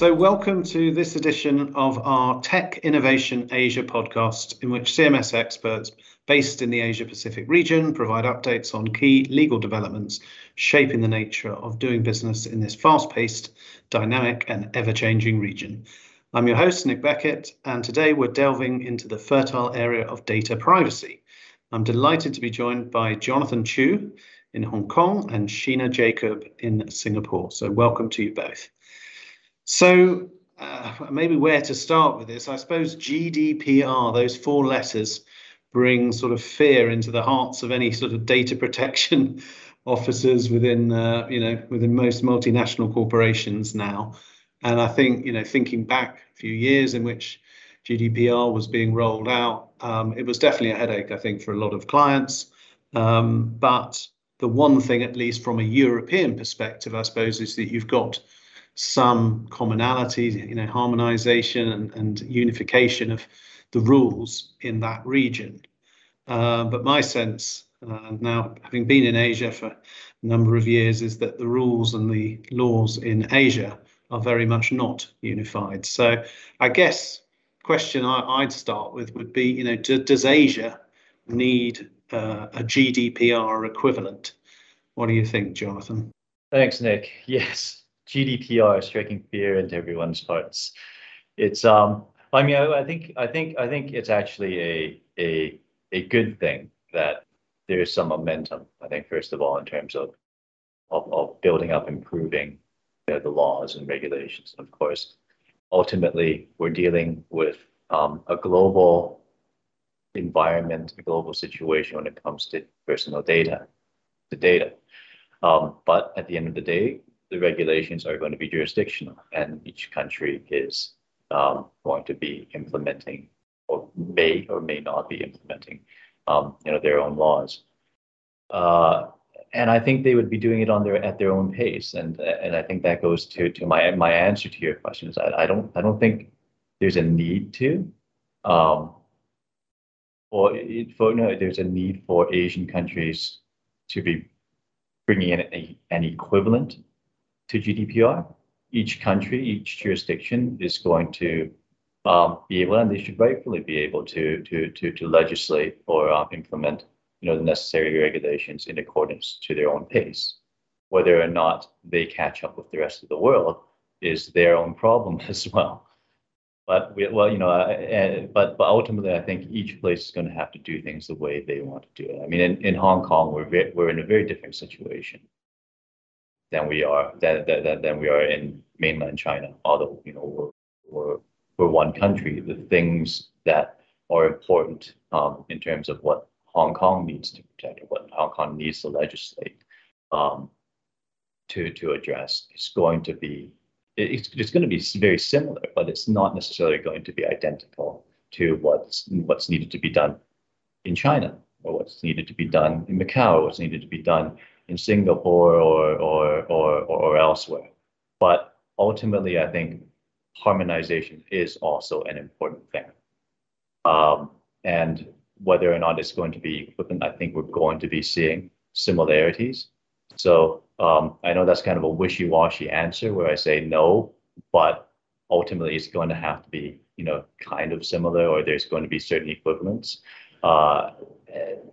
So, welcome to this edition of our Tech Innovation Asia podcast, in which CMS experts based in the Asia Pacific region provide updates on key legal developments shaping the nature of doing business in this fast paced, dynamic, and ever changing region. I'm your host, Nick Beckett, and today we're delving into the fertile area of data privacy. I'm delighted to be joined by Jonathan Chu in Hong Kong and Sheena Jacob in Singapore. So, welcome to you both. So uh, maybe where to start with this, I suppose GDPR, those four letters, bring sort of fear into the hearts of any sort of data protection officers within, uh, you know, within most multinational corporations now. And I think, you know, thinking back a few years in which GDPR was being rolled out, um, it was definitely a headache, I think, for a lot of clients. Um, but the one thing, at least from a European perspective, I suppose, is that you've got some commonality, you know, harmonization and, and unification of the rules in that region. Uh, but my sense uh, now, having been in Asia for a number of years, is that the rules and the laws in Asia are very much not unified. So I guess question I, would start with would be, you know, do, does Asia need uh, a GDPR equivalent? What do you think, Jonathan? Thanks, Nick. Yes, GDPR is striking fear into everyone's hearts. It's um I mean I, I, think I think I think it's actually a a a good thing that there's some momentum. I think first of all in terms of of, of building up, improving you know, the laws and regulations. And of course, ultimately we're dealing with um, a global environment, a global situation when it comes to personal data, the data. Um, but at the end of the day, the regulations are going to be jurisdictional, and each country is um, going to be implementing or may or may not be implementing, um, you know, their own laws. Uh, and I think they would be doing it on their at their own pace, and and I think that goes to to my my answer to your question is I, I don't I don't think there's a need to, um, or for no there's a need for Asian countries to be bringing in an equivalent to GDPR. Each country, each jurisdiction is going to um, be able, and they should rightfully be able to to to, to legislate or um, implement, you know, the necessary regulations in accordance to their own pace. Whether or not they catch up with the rest of the world is their own problem as well. But we, well, you know, but but ultimately, I think each place is going to have to do things the way they want to do it. I mean, in, in Hong Kong, we're ve- we're in a very different situation than we are than, than, than we are in mainland China. Although you know we're, we're, we're one country, the things that are important um, in terms of what Hong Kong needs to protect, what Hong Kong needs to legislate um, to to address is going to be it's, it's going to be very similar, but it's not necessarily going to be identical to what's what's needed to be done in China or what's needed to be done in Macau or what's needed to be done in Singapore or, or, or, or elsewhere. But ultimately, I think harmonization is also an important thing. Um, and whether or not it's going to be equivalent, I think we're going to be seeing similarities. So um, I know that's kind of a wishy-washy answer where I say no, but ultimately it's going to have to be, you know, kind of similar, or there's going to be certain equivalents. Uh,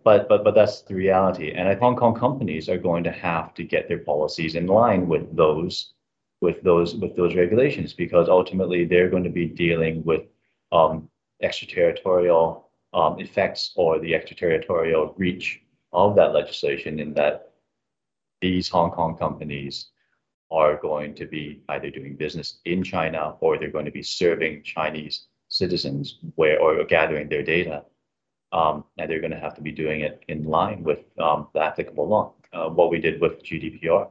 but but but that's the reality. And I think Hong Kong companies are going to have to get their policies in line with those with those with those regulations because ultimately they're going to be dealing with um, extraterritorial um, effects or the extraterritorial reach of that legislation in that these Hong Kong companies are going to be either doing business in China or they're going to be serving Chinese citizens where or gathering their data um, and they're going to have to be doing it in line with um, the applicable law. Uh, what we did with GDPR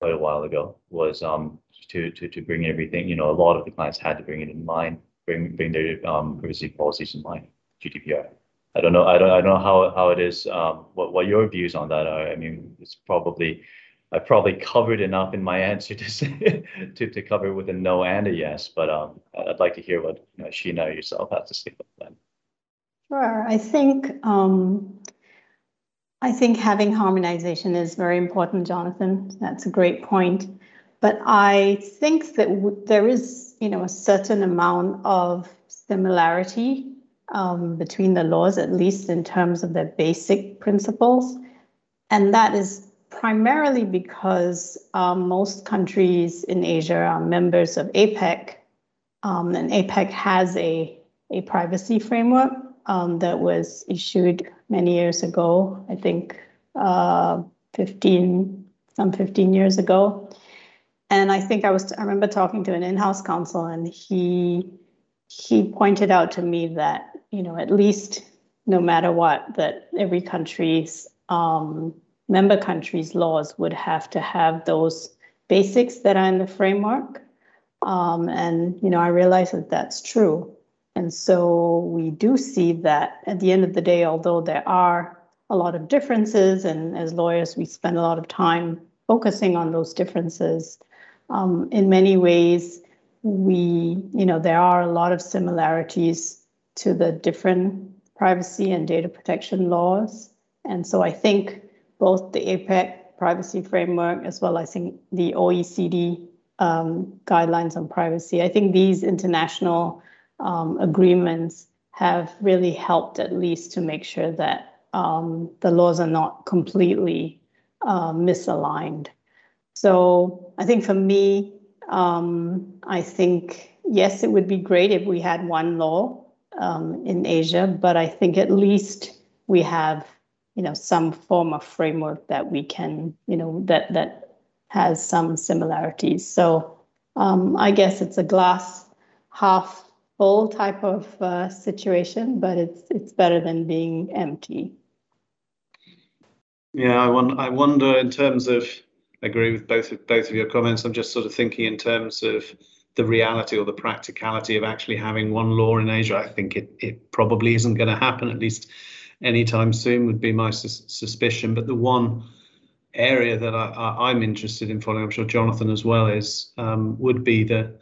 quite a while ago was um, to, to, to bring everything, you know, a lot of the clients had to bring it in line, bring, bring their um, privacy policies in line, GDPR. I don't know, I don't, I don't know how, how it is, um, what, what your views on that are. I mean, it's probably, I probably covered enough in my answer to say, to, to cover with a no and a yes, but um, I'd like to hear what you know, Sheena yourself has to say about that. Sure. I think um, I think having harmonization is very important, Jonathan. That's a great point. but I think that there is, you know, a certain amount of similarity um, between the laws, at least in terms of their basic principles. And that is primarily because um, most countries in Asia are members of APEC, um, and APEC has a, a privacy framework um, that was issued many years ago, I think uh, 15, some 15 years ago. And I think I was, I remember talking to an in-house counsel and he, he pointed out to me that, you know, at least no matter what, that every country's um, member countries' laws would have to have those basics that are in the framework. Um, and, you know, I realize that that's true. And so we do see that at the end of the day, although there are a lot of differences, and as lawyers, we spend a lot of time focusing on those differences, um, in many ways, we, you know, there are a lot of similarities to the different privacy and data protection laws. And so I think both the APEC privacy framework as well, think the OECD um, guidelines on privacy, I think these international um, agreements have really helped at least to make sure that um, the laws are not completely uh, misaligned. So I think for me, um, I think, yes, it would be great if we had one law um, in Asia, but I think at least we have, you know, some form of framework that we can, you know, that that has some similarities. So um, I guess it's a glass half full type of uh, situation, but it's it's better than being empty. Yeah, I, won- I wonder in terms of I agree with both of both of your comments. I'm just sort of thinking in terms of the reality or the practicality of actually having one law in Asia. I think it it probably isn't going to happen at least anytime soon. Would be my sus- suspicion. But the one area that I I, am interested in following, I'm sure Jonathan as well is, um, would be the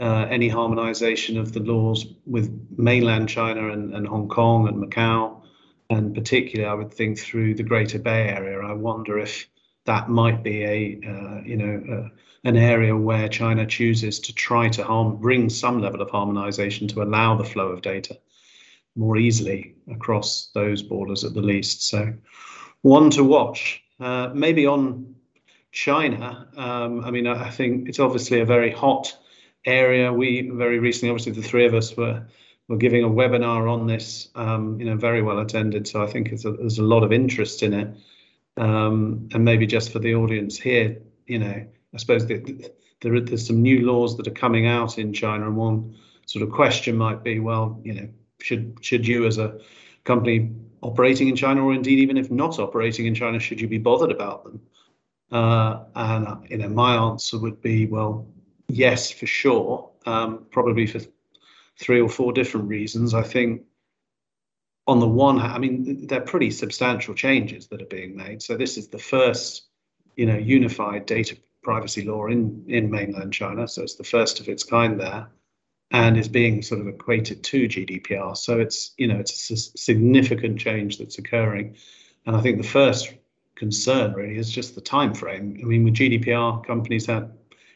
uh, any harmonisation of the laws with mainland China and, and Hong Kong and Macau, and particularly I would think through the Greater Bay Area. I wonder if that might be a uh, you know uh, an area where China chooses to try to harm, bring some level of harmonization to allow the flow of data more easily across those borders at the least. So one to watch. Uh, maybe on China, um, I mean, I think it's obviously a very hot area. We very recently, obviously, the three of us were were giving a webinar on this, um, you know, very well attended. So I think a, there's a lot of interest in it. Um, and maybe just for the audience here, you know, I suppose that there, there's some new laws that are coming out in China, and one sort of question might be, well, you know, should should you as a company operating in China, or indeed even if not operating in China, should you be bothered about them? Uh, and you know, my answer would be, well, yes, for sure, um, probably for three or four different reasons. I think on the one hand, I mean, they're pretty substantial changes that are being made. So this is the first, you know, unified data privacy law in in mainland China. So it's the first of its kind there, and is being sort of equated to GDPR. So it's you know it's a significant change that's occurring, and I think the first concern really is just the time frame. I mean, with GDPR, companies had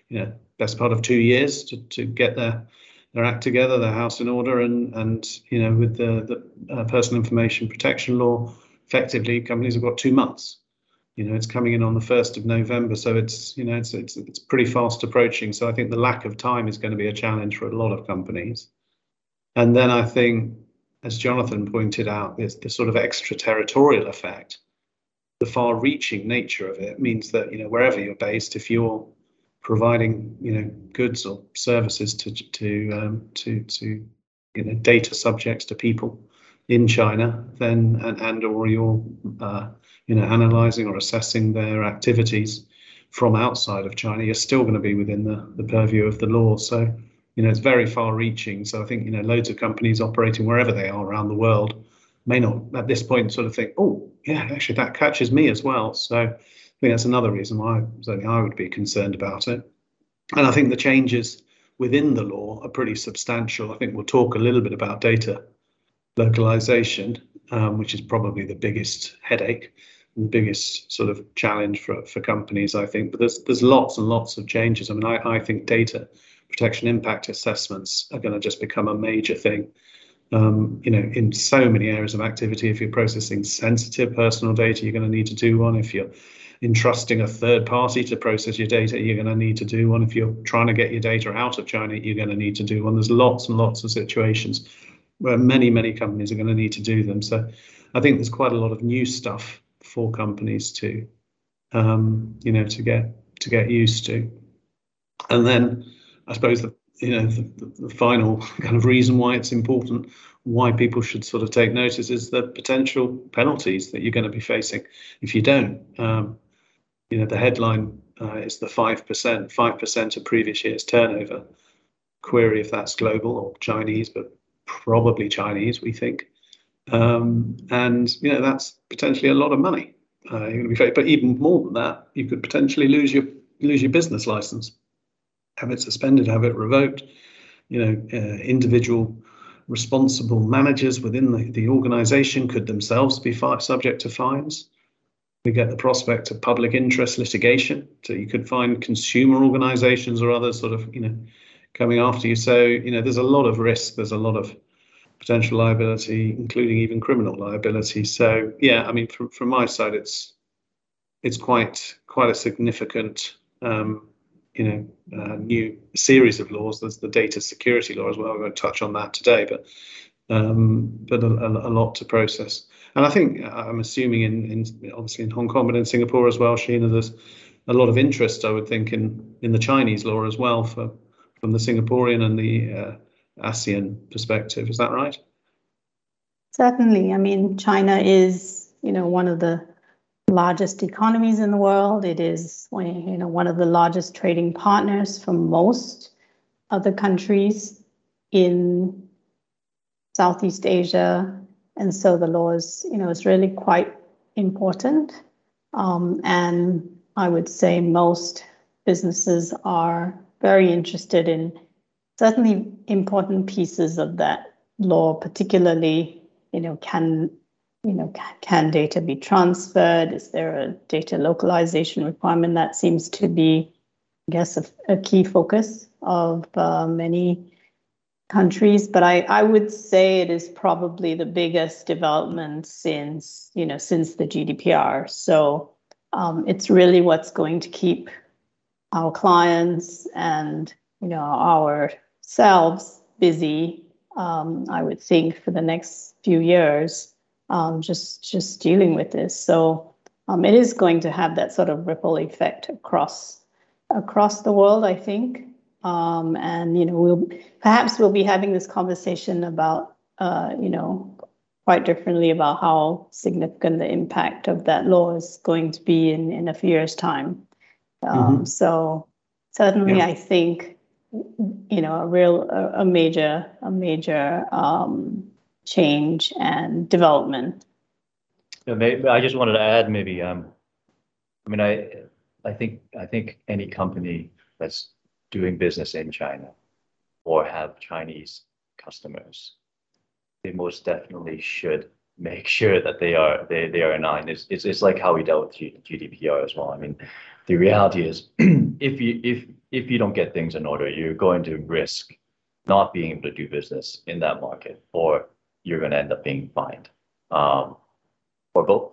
you know best part of two years to to get their their act together, their house in order, and and you know with the the uh, personal information protection law, effectively companies have got two months. You know, it's coming in on the first of November, so it's you know it's it's it's pretty fast approaching. So I think the lack of time is going to be a challenge for a lot of companies. And then I think, as Jonathan pointed out, there's the sort of extraterritorial effect. The far-reaching nature of it means that you know wherever you're based, if you're providing you know goods or services to to um, to to you know data subjects to people in China, then and, and or you're uh, you know analyzing or assessing their activities from outside of China, you're still going to be within the, the purview of the law. So you know it's very far reaching. So I think you know loads of companies operating wherever they are around the world may not at this point sort of think, oh yeah, actually that catches me as well. So think that's another reason why certainly I would be concerned about it. And I think the changes within the law are pretty substantial. I think we'll talk a little bit about data localization, um, which is probably the biggest headache. the biggest sort of challenge for, for companies, I think. But there's there's lots and lots of changes. I mean, I, I think data protection impact assessments are going to just become a major thing. Um, you know, in so many areas of activity, if you're processing sensitive personal data, you're going to need to do one. If you're entrusting a third party to process your data, you're going to need to do one. If you're trying to get your data out of China, you're going to need to do one. There's lots and lots of situations where many, many companies are going to need to do them. So I think there's quite a lot of new stuff for companies to, um, you know, to get to get used to. And then I suppose the you know the, the, final kind of reason why it's important, why people should sort of take notice, is the potential penalties that you're going to be facing if you don't. Um, you know, the headline uh, is the five percent, five percent of previous year's turnover. Query if that's global or Chinese, but probably Chinese, we think. Um, and you know that's potentially a lot of money. Uh, you're be but even more than that, you could potentially lose your lose your business license, have it suspended, have it revoked. You know, uh, individual responsible managers within the, the organization could themselves be subject to fines. We get the prospect of public interest litigation. So you could find consumer organizations or others sort of, you know, coming after you. So, you know, there's a lot of risk. There's a lot of potential liability, including even criminal liability. So yeah, I mean, from from my side, it's it's quite quite a significant um, you know uh, new series of laws. There's the data security law as well. We're going to touch on that today, but um, but a, a, lot to process. And I think I'm assuming in, in obviously in Hong Kong, but in Singapore as well, Sheena, there's a lot of interest, I would think, in in the Chinese law as well for from the Singaporean and the uh, ASEAN perspective. Is that right? Certainly. I mean, China is, you know, one of the largest economies in the world. It is, you know, one of the largest trading partners for most other countries in Southeast Asia, and so the law is, you know, is really quite important. Um, and I would say most businesses are very interested in certainly important pieces of that law, particularly, you know, can you know, can data be transferred? Is there a data localization requirement? That seems to be, I guess, a, a key focus of uh, many countries. But I, I would say it is probably the biggest development since, you know, since the GDPR. So um, it's really what's going to keep our clients and you know ourselves busy um, i would think for the next few years um, just just dealing with this so um, it is going to have that sort of ripple effect across across the world i think um, and you know we'll perhaps we'll be having this conversation about uh, you know quite differently about how significant the impact of that law is going to be in, in a few years time um, mm-hmm. so certainly yeah. i think you know a real a, a major a major um, change and development. Yeah, maybe, I just wanted to add maybe um, I mean I I think I think any company that's doing business in China or have Chinese customers, they most definitely should make sure that they are they, they are in line. It's, it's, it's like how we dealt with GDPR as well. I mean, the reality is if you if if you don't get things in order, you're going to risk not being able to do business in that market, or you're going to end up being fined, um, or both.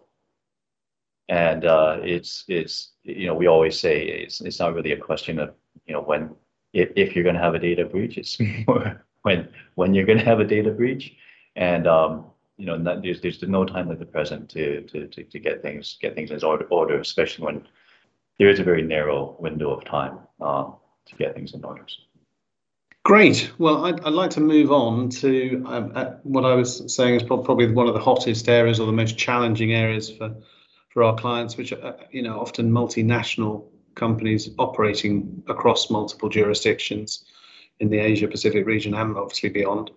And uh, it's it's you know we always say it's it's not really a question of you know when if, if you're going to have a data breach, it's more when when you're going to have a data breach, and um, you know not, there's there's no time like the present to to to, to get things get things in order, order especially when there is a very narrow window of time uh, to get things in order. Great. Well, I'd, I'd like to move on to um, uh, what I was saying is probably one of the hottest areas or the most challenging areas for for our clients, which are uh, you know often multinational companies operating across multiple jurisdictions in the Asia Pacific region and obviously beyond,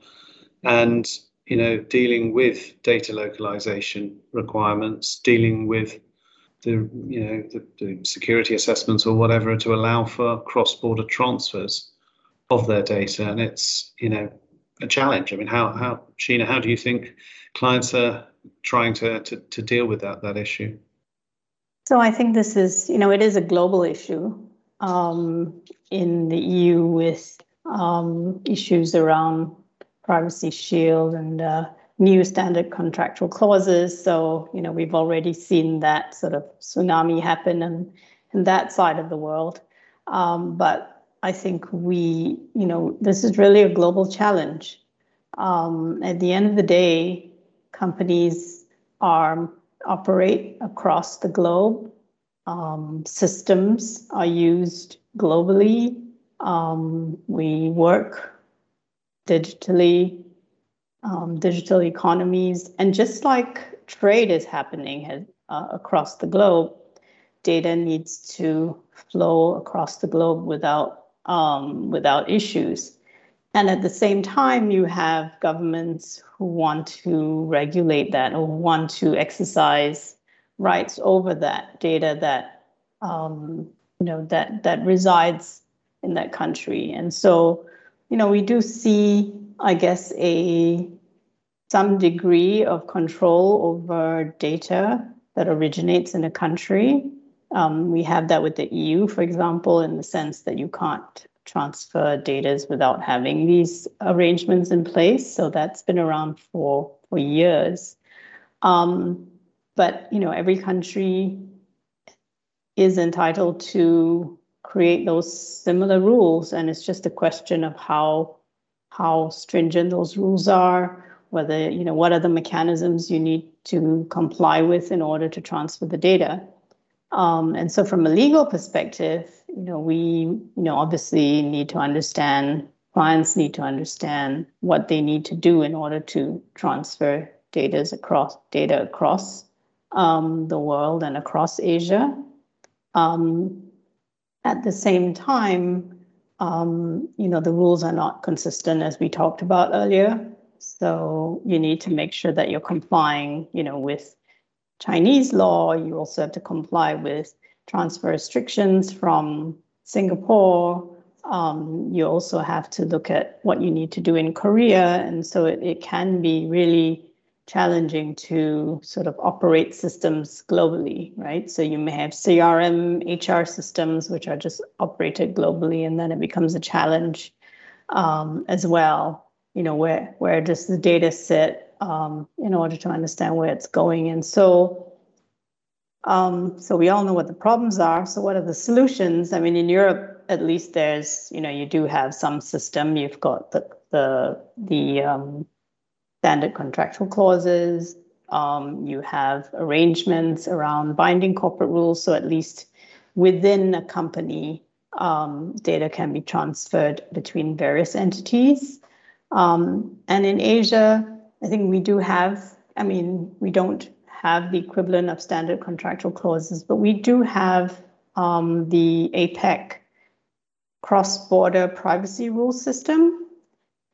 and you know dealing with data localization requirements, dealing with the you know the, the security assessments or whatever to allow for cross-border transfers of their data, and it's you know a challenge. I mean, how how Sheena, how do you think clients are trying to to, to deal with that that issue? So I think this is, you know, it is a global issue um, in the EU with um, issues around privacy shield and uh, new standard contractual clauses. So, you know, we've already seen that sort of tsunami happen in, in that side of the world. Um, but I think we, you know, this is really a global challenge. Um, at the end of the day, companies are operate across the globe. Um, systems are used globally. Um, we work digitally, um, digital economies, and just like trade is happening uh, across the globe, data needs to flow across the globe without um, without issues. And at the same time, you have governments who want to regulate that or want to exercise rights over that data that um, you know that that resides in that country. And so, you know, we do see, I guess, a some degree of control over data that originates in a country. Um, we have that with the EU, for example, in the sense that you can't transfer data without having these arrangements in place. So that's been around for, for years. Um, but you know, every country is entitled to create those similar rules, and it's just a question of how how stringent those rules are, whether you know what are the mechanisms you need to comply with in order to transfer the data. Um, and so, from a legal perspective, you know, we, you know, obviously need to understand, clients need to understand what they need to do in order to transfer data across data across um, the world and across Asia. Um, at the same time, um, you know, the rules are not consistent as we talked about earlier. So you need to make sure that you're complying, you know, with Chinese law. You also have to comply with transfer restrictions from Singapore. Um, you also have to look at what you need to do in Korea. And so it, it can be really challenging to sort of operate systems globally, right? So you may have CRM, HR systems, which are just operated globally, and then it becomes a challenge um, as well. You know, where where does the data sit um, in order to understand where it's going? And so um, so we all know what the problems are. So what are the solutions? I mean, in Europe, at least there's, you know, you do have some system. You've got the the the um, standard contractual clauses. Um, you have arrangements around binding corporate rules. So at least within a company, um, data can be transferred between various entities. Um, and in Asia, I think we do have. I mean, we don't have the equivalent of standard contractual clauses, but we do have um, the APEC cross-border privacy rule system.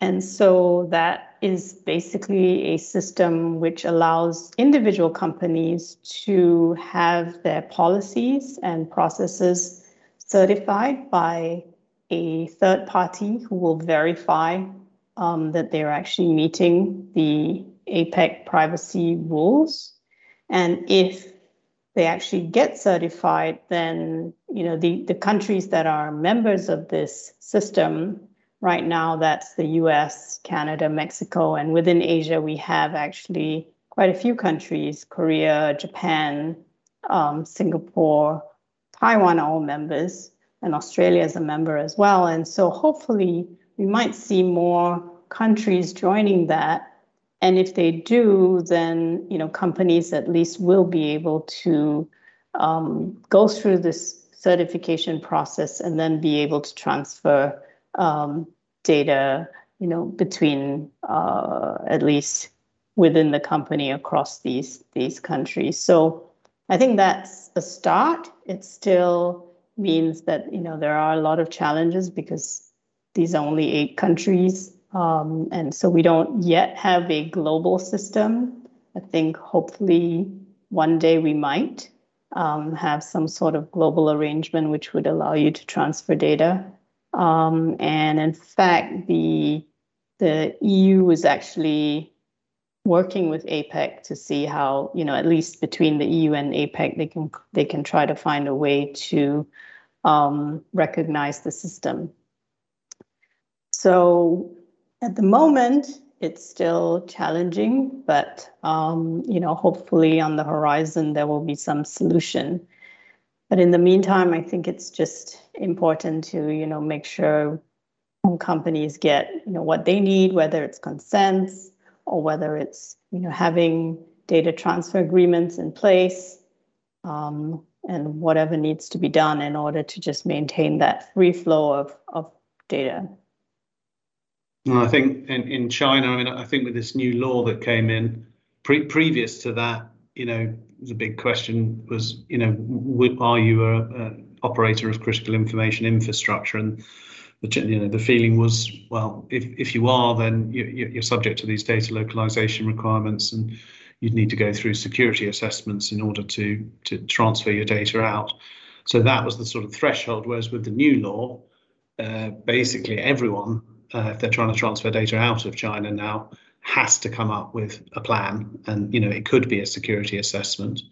And so that is basically a system which allows individual companies to have their policies and processes certified by a third party who will verify um, that they're actually meeting the APEC privacy rules. And if they actually get certified, then you know the, the countries that are members of this system right now, that's the US, Canada, Mexico, and within Asia, we have actually quite a few countries, Korea, Japan, um, Singapore, Taiwan are all members, and Australia is a member as well. And so hopefully we might see more countries joining that and if they do, then you know companies at least will be able to um, go through this certification process and then be able to transfer um, data, you know, between uh, at least within the company across these these countries. So I think that's a start. It still means that you know there are a lot of challenges because these are only eight countries um, and so we don't yet have a global system. I think hopefully one day we might um, have some sort of global arrangement which would allow you to transfer data. Um, and in fact, the the EU is actually working with APEC to see how, you know, at least between the EU and APEC, they can they can try to find a way to um, recognize the system. So at the moment, it's still challenging, but um, you know, hopefully on the horizon there will be some solution. But in the meantime, I think it's just important to you know make sure companies get you know what they need, whether it's consents or whether it's you know having data transfer agreements in place, um, and whatever needs to be done in order to just maintain that free flow of of data. I think in, in China, I mean, I think with this new law that came in, pre- previous to that, you know, the big question was, you know, are you a, a, operator of critical information infrastructure? And the, you know, the feeling was, well, if, if you are, then you, you're subject to these data localization requirements, and you'd need to go through security assessments in order to to transfer your data out. So that was the sort of threshold. Whereas with the new law, uh, basically everyone uh, if they're trying to transfer data out of China now, has to come up with a plan. And you know, it could be a security assessment,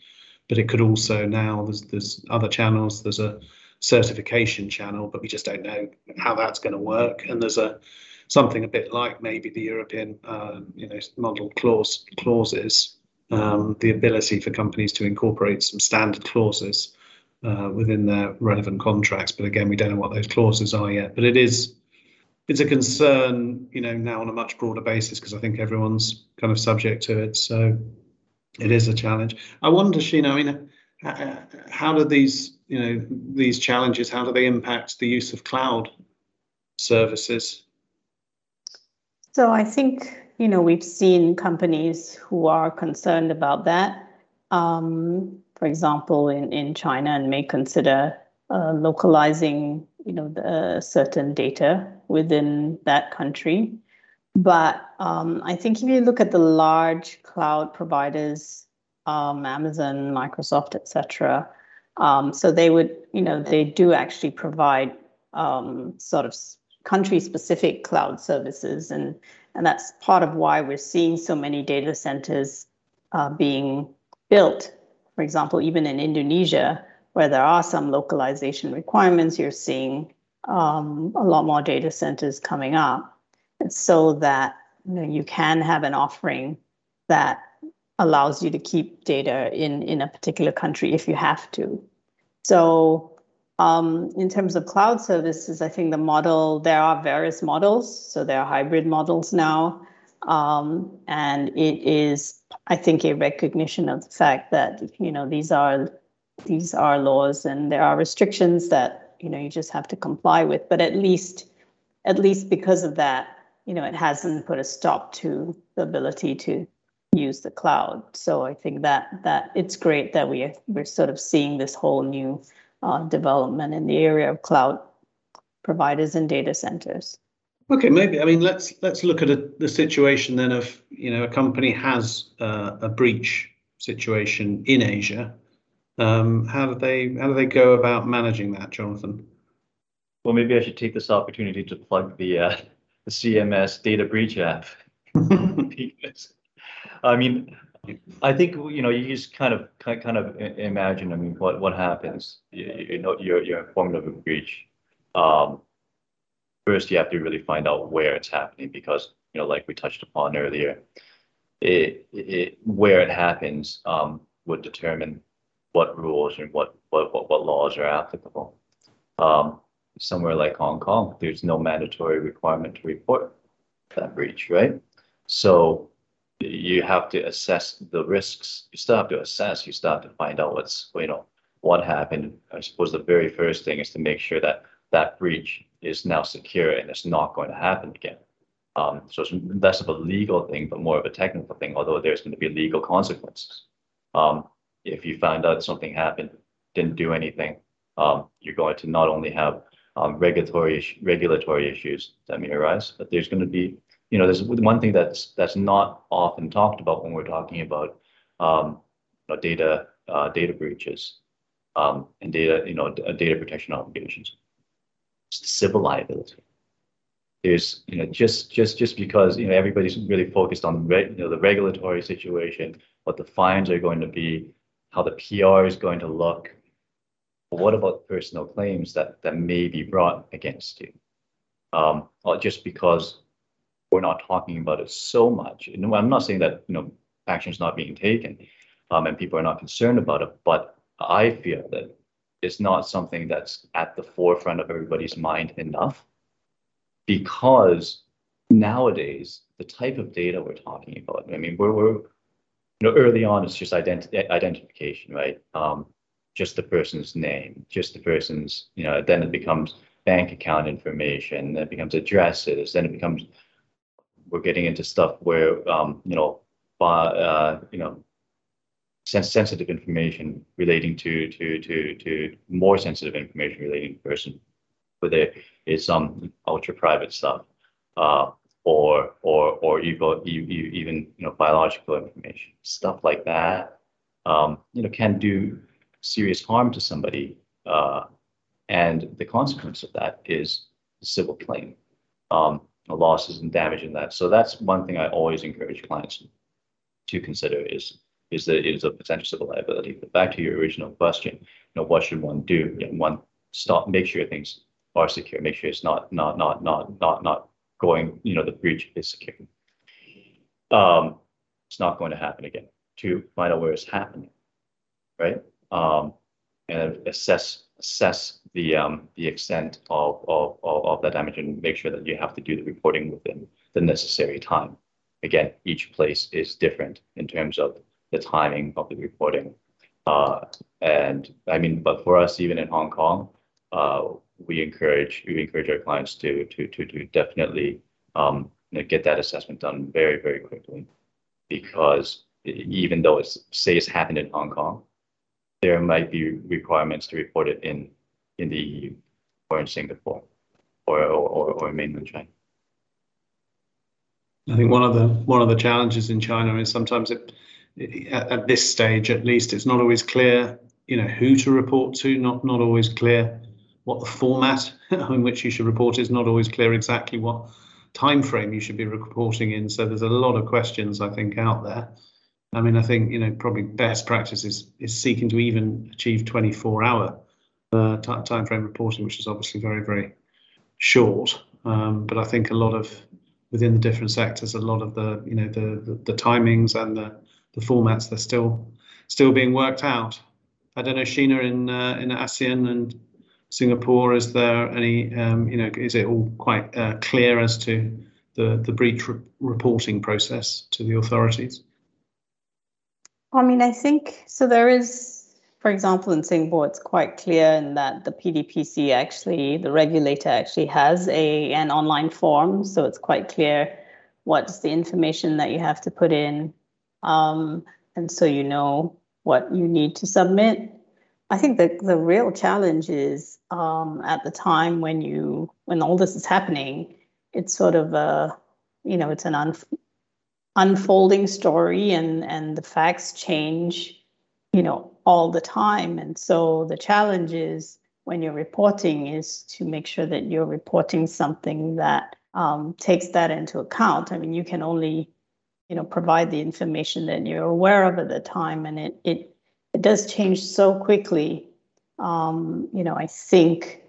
but it could also now there's there's other channels. There's a certification channel, but we just don't know how that's going to work. And there's a something a bit like maybe the European uh, you know model clause clauses, um, the ability for companies to incorporate some standard clauses uh, within their relevant contracts. But again, we don't know what those clauses are yet. But it is it's a concern, you know, now on a much broader basis because I think everyone's kind of subject to it. So it is a challenge. I wonder, Sheena, I mean, how do these, you know, these challenges, how do they impact the use of cloud services? So I think, you know, we've seen companies who are concerned about that. Um, for example, in, in China and may consider uh, localizing you know the certain data within that country. But um, I think if you look at the large cloud providers, um, Amazon, Microsoft, etc., um, so they would, you know, they do actually provide um, sort of country-specific cloud services, and and that's part of why we're seeing so many data centers uh, being built. For example, even in Indonesia, where there are some localization requirements, you're seeing um, a lot more data centers coming up so that you, know, you can have an offering that allows you to keep data in, in a particular country if you have to. So um, in terms of cloud services, I think the model, there are various models. So there are hybrid models now. Um, and it is, I think, a recognition of the fact that, you know, these are these are laws and there are restrictions that you know you just have to comply with. But at least at least because of that you know it hasn't put a stop to the ability to use the cloud. So i think that that it's great that we we're sort of seeing this whole new uh, development in the area of cloud providers and data centers. Okay maybe i mean let's let's look at a, the situation then of you know a company has uh, a breach situation in asia um, how do they how do they go about managing that, Jonathan? Well, maybe I should take this opportunity to plug the uh, the CMS data breach app. I mean, I think you know you just kind of kind of imagine. I mean, what what happens? You, you know, you're you're informed of a breach. Um, first, you have to really find out where it's happening because you know, like we touched upon earlier, it, it where it happens um, would determine what rules and what, what, what, what laws are applicable. Um, somewhere like Hong Kong, there's no mandatory requirement to report that breach, right? So you have to assess the risks. You still have to assess. You still have to find out what's, you know, what happened. I suppose the very first thing is to make sure that that breach is now secure and it's not going to happen again. Um, so it's less of a legal thing, but more of a technical thing, although there's going to be legal consequences. Um, if you find out something happened, didn't do anything, um, you're going to not only have um, regulatory regulatory issues that may arise, but there's going to be, you know, there's one thing that's that's not often talked about when we're talking about um, you know, data uh, data breaches um, and data, you know, data protection obligations. It's civil liability. there's you know just just just because you know everybody's really focused on you know the regulatory situation, what the fines are going to be, how the PR is going to look. But what about personal claims that that may be brought against you? Um, just because we're not talking about it so much. And I'm not saying that you know action is not being taken, um, and people are not concerned about it, but I feel that it's not something that's at the forefront of everybody's mind enough because nowadays the type of data we're talking about, I mean, we're, we're you know, early on it's just identi- identification, right? Um, just the person's name, just the person's, you know, then it becomes bank account information, then it becomes addresses, then it becomes, we're getting into stuff where, um, you know, uh, you know, sensitive information relating to to to to more sensitive information relating to person whether there is some ultra private stuff uh, or or or even even you know biological information stuff like that um, you know can do serious harm to somebody uh, and the consequence of that is civil claim um, losses and damage in that so that's one thing i always encourage clients to consider is is that it is a potential civil liability but back to your original question you know what should one do you know, one stop make sure things are secure. Make sure it's not not not not not not going. You know, the breach is secure. Um, it's not going to happen again. To find out where it's happening, right? Um, and assess assess the um, the extent of, of, of, of that damage and make sure that you have to do the reporting within the necessary time. Again, each place is different in terms of the timing of the reporting. Uh, and I mean, but for us, even in Hong Kong, uh, we encourage we encourage our clients to to to to definitely um, you know, get that assessment done very very quickly, because even though it's say it's happened in Hong Kong, there might be requirements to report it in in the EU or in Singapore or or, or mainland China. I think one of the one of the challenges in China is sometimes it, it at this stage at least it's not always clear you know who to report to not not always clear what the format in which you should report is not always clear exactly what time frame you should be reporting in. So there's a lot of questions I think out there. I mean, I think you know probably best practice is is seeking to even achieve 24 hour uh, time frame reporting, which is obviously very very short. Um, but I think a lot of within the different sectors, a lot of the you know the the, the timings and the the formats they're still still being worked out. I don't know, Sheena in uh, in ASEAN and Singapore? Is there any, um, you know, is it all quite uh, clear as to the, the breach re reporting process to the authorities? I mean, I think so. There is, for example, in Singapore, it's quite clear in that the PDPC actually, the regulator actually has a an online form, so it's quite clear what's the information that you have to put in, um, and so you know what you need to submit. I think the the real challenge is um, at the time when you when all this is happening, it's sort of a you know it's an un, unfolding story, and and the facts change, you know, all the time, and so the challenge is when you're reporting is to make sure that you're reporting something that um, takes that into account. I mean, you can only you know provide the information that you're aware of at the time, and it it it does change so quickly. Um, you know, I think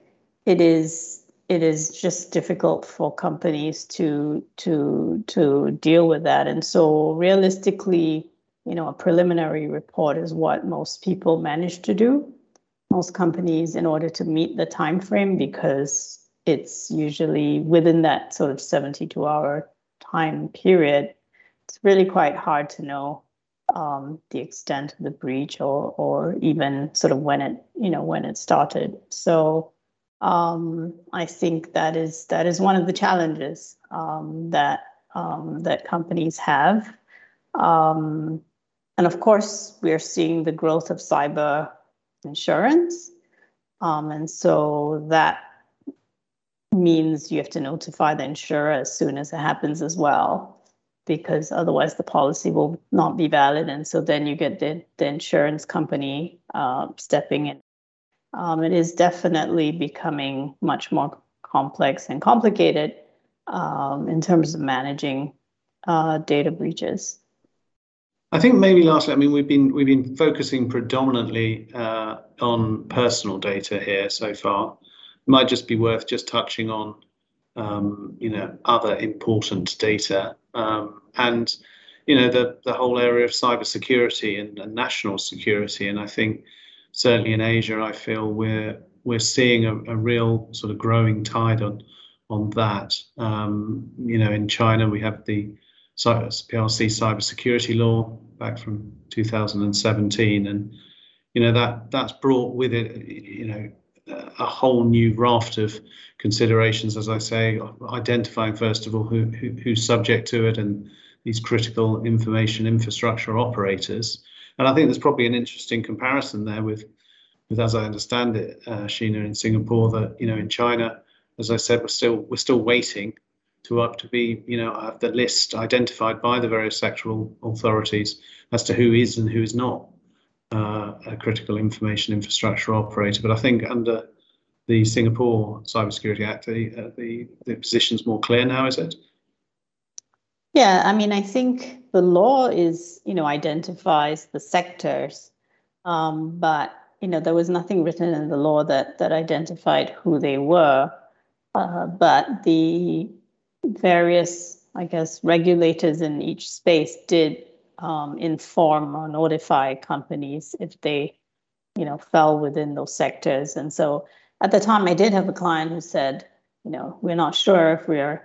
it is it is just difficult for companies to to to deal with that. And so realistically, you know, a preliminary report is what most people manage to do. Most companies in order to meet the time frame because it's usually within that sort of 72 hour time period. It's really quite hard to know um, the extent of the breach or or even sort of when it you know when it started. So um, I think that is that is one of the challenges um, that um, that companies have. Um, and of course, we are seeing the growth of cyber insurance. Um, and so that means you have to notify the insurer as soon as it happens as well because otherwise the policy will not be valid. And so then you get the, the insurance company uh, stepping in. Um, it is definitely becoming much more complex and complicated. um, in terms of managing uh, data breaches. I think maybe lastly, I mean, we've been we've been focusing predominantly uh, on personal data here so far. It might just be worth just touching on, um, you know, other important data um, and, you know, the the whole area of cybersecurity and, and national security. And I think certainly in Asia, I feel we're we're seeing a, a real sort of growing tide on on that. Um, you know, in China, we have the PRC cybersecurity law back from 2017, and you know that that's brought with it, you know, a whole new raft of considerations, as I say, identifying first of all who, who who's subject to it and these critical information infrastructure operators. And I think there's probably an interesting comparison there with, with as I understand it, uh, Sheena in Singapore, that you know in China, as I said, we're still we're still waiting to up to be, you know, have the list identified by the various sectoral authorities as to who is and who is not uh, a critical information infrastructure operator. But I think under the Singapore Cybersecurity Act, the, uh, the, the position's more clear now, is it? Yeah, I mean, I think the law is, you know, identifies the sectors, um, but you know, there was nothing written in the law that that identified who they were. Uh, but the various, I guess, regulators in each space did um, inform or notify companies if they, you know, fell within those sectors. And so at the time, I did have a client who said, you know, we're not sure if we're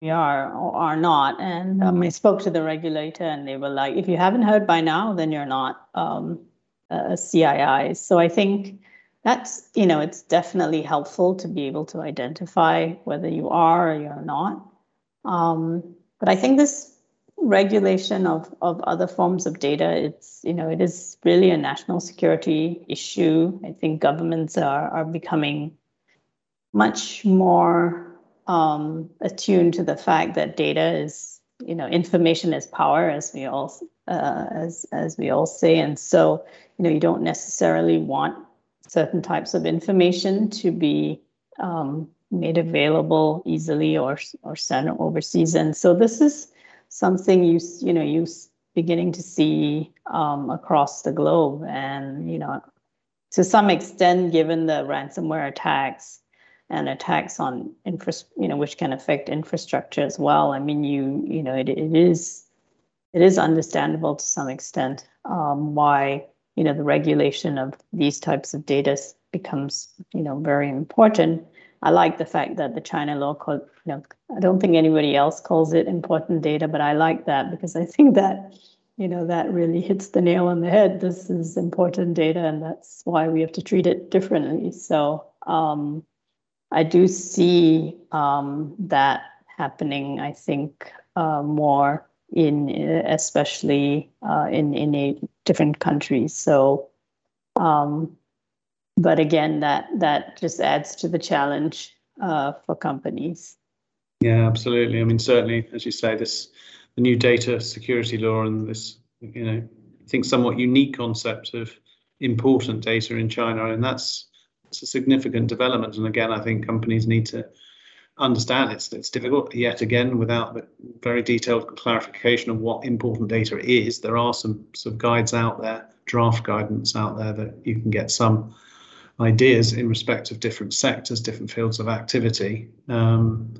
we are or are not. And um, I spoke to the regulator, and they were like, if you haven't heard by now, then you're not um, a CII. So I think that's you know it's definitely helpful to be able to identify whether you are or you're not um, but i think this regulation of of other forms of data. It's you know it is really a national security issue. I think governments are are becoming much more um, attuned to the fact that data is you know information is power as we all uh, as as we all say. And so you know you don't necessarily want certain types of information to be um, made available easily or or sent overseas. And so this is something you you know you beginning to see um, across the globe, and you know to some extent, given the ransomware attacks and attacks on infra, you know, which can affect infrastructure as well. I mean, you you know, it, it is it is understandable to some extent um, why you know the regulation of these types of data becomes you know very important i like the fact that the china law called you know i don't think anybody else calls it important data but i like that because i think that you know that really hits the nail on the head this is important data and that's why we have to treat it differently so um, i do see um, that happening i think uh, more in especially uh, in in a different countries. So, um, but again, that that just adds to the challenge uh, for companies. Yeah, absolutely. I mean, certainly, as you say, this the new data security law and this, you know, I think somewhat unique concept of important data in China, and that's it's a significant development. And again, I think companies need to understand it's it's difficult yet again without the very detailed clarification of what important data is. There are some some guides out there, draft guidance out there that you can get some ideas in respect of different sectors, different fields of activity. Um,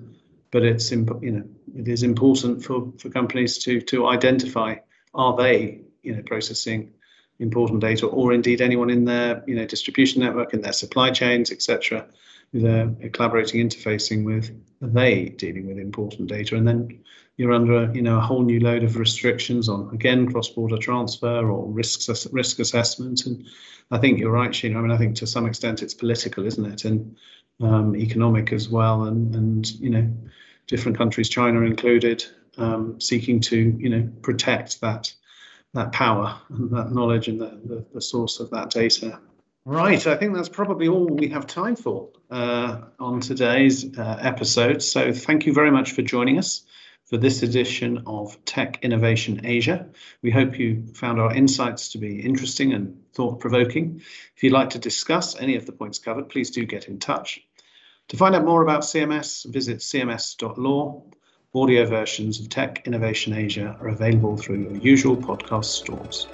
but it's you know it is important for for companies to to identify are they you know processing important data or indeed anyone in their you know distribution network in their supply chains etc they're collaborating, interfacing with, are they dealing with important data? And then you're under, you know, a whole new load of restrictions on, again, cross-border transfer or risks risk assessment. And I think you're right, Sheena. I mean, I think to some extent it's political, isn't it, and um, economic as well. And and you know, different countries, China included, um, seeking to you know protect that that power and that knowledge and the, the, the source of that data. Right, I think that's probably all we have time for uh, on today's uh, episode. So thank you very much for joining us for this edition of Tech Innovation Asia. We hope you found our insights to be interesting and thought provoking. If you'd like to discuss any of the points covered, please do get in touch. To find out more about CMS, visit cms.law. Audio versions of Tech Innovation Asia are available through your usual podcast stores.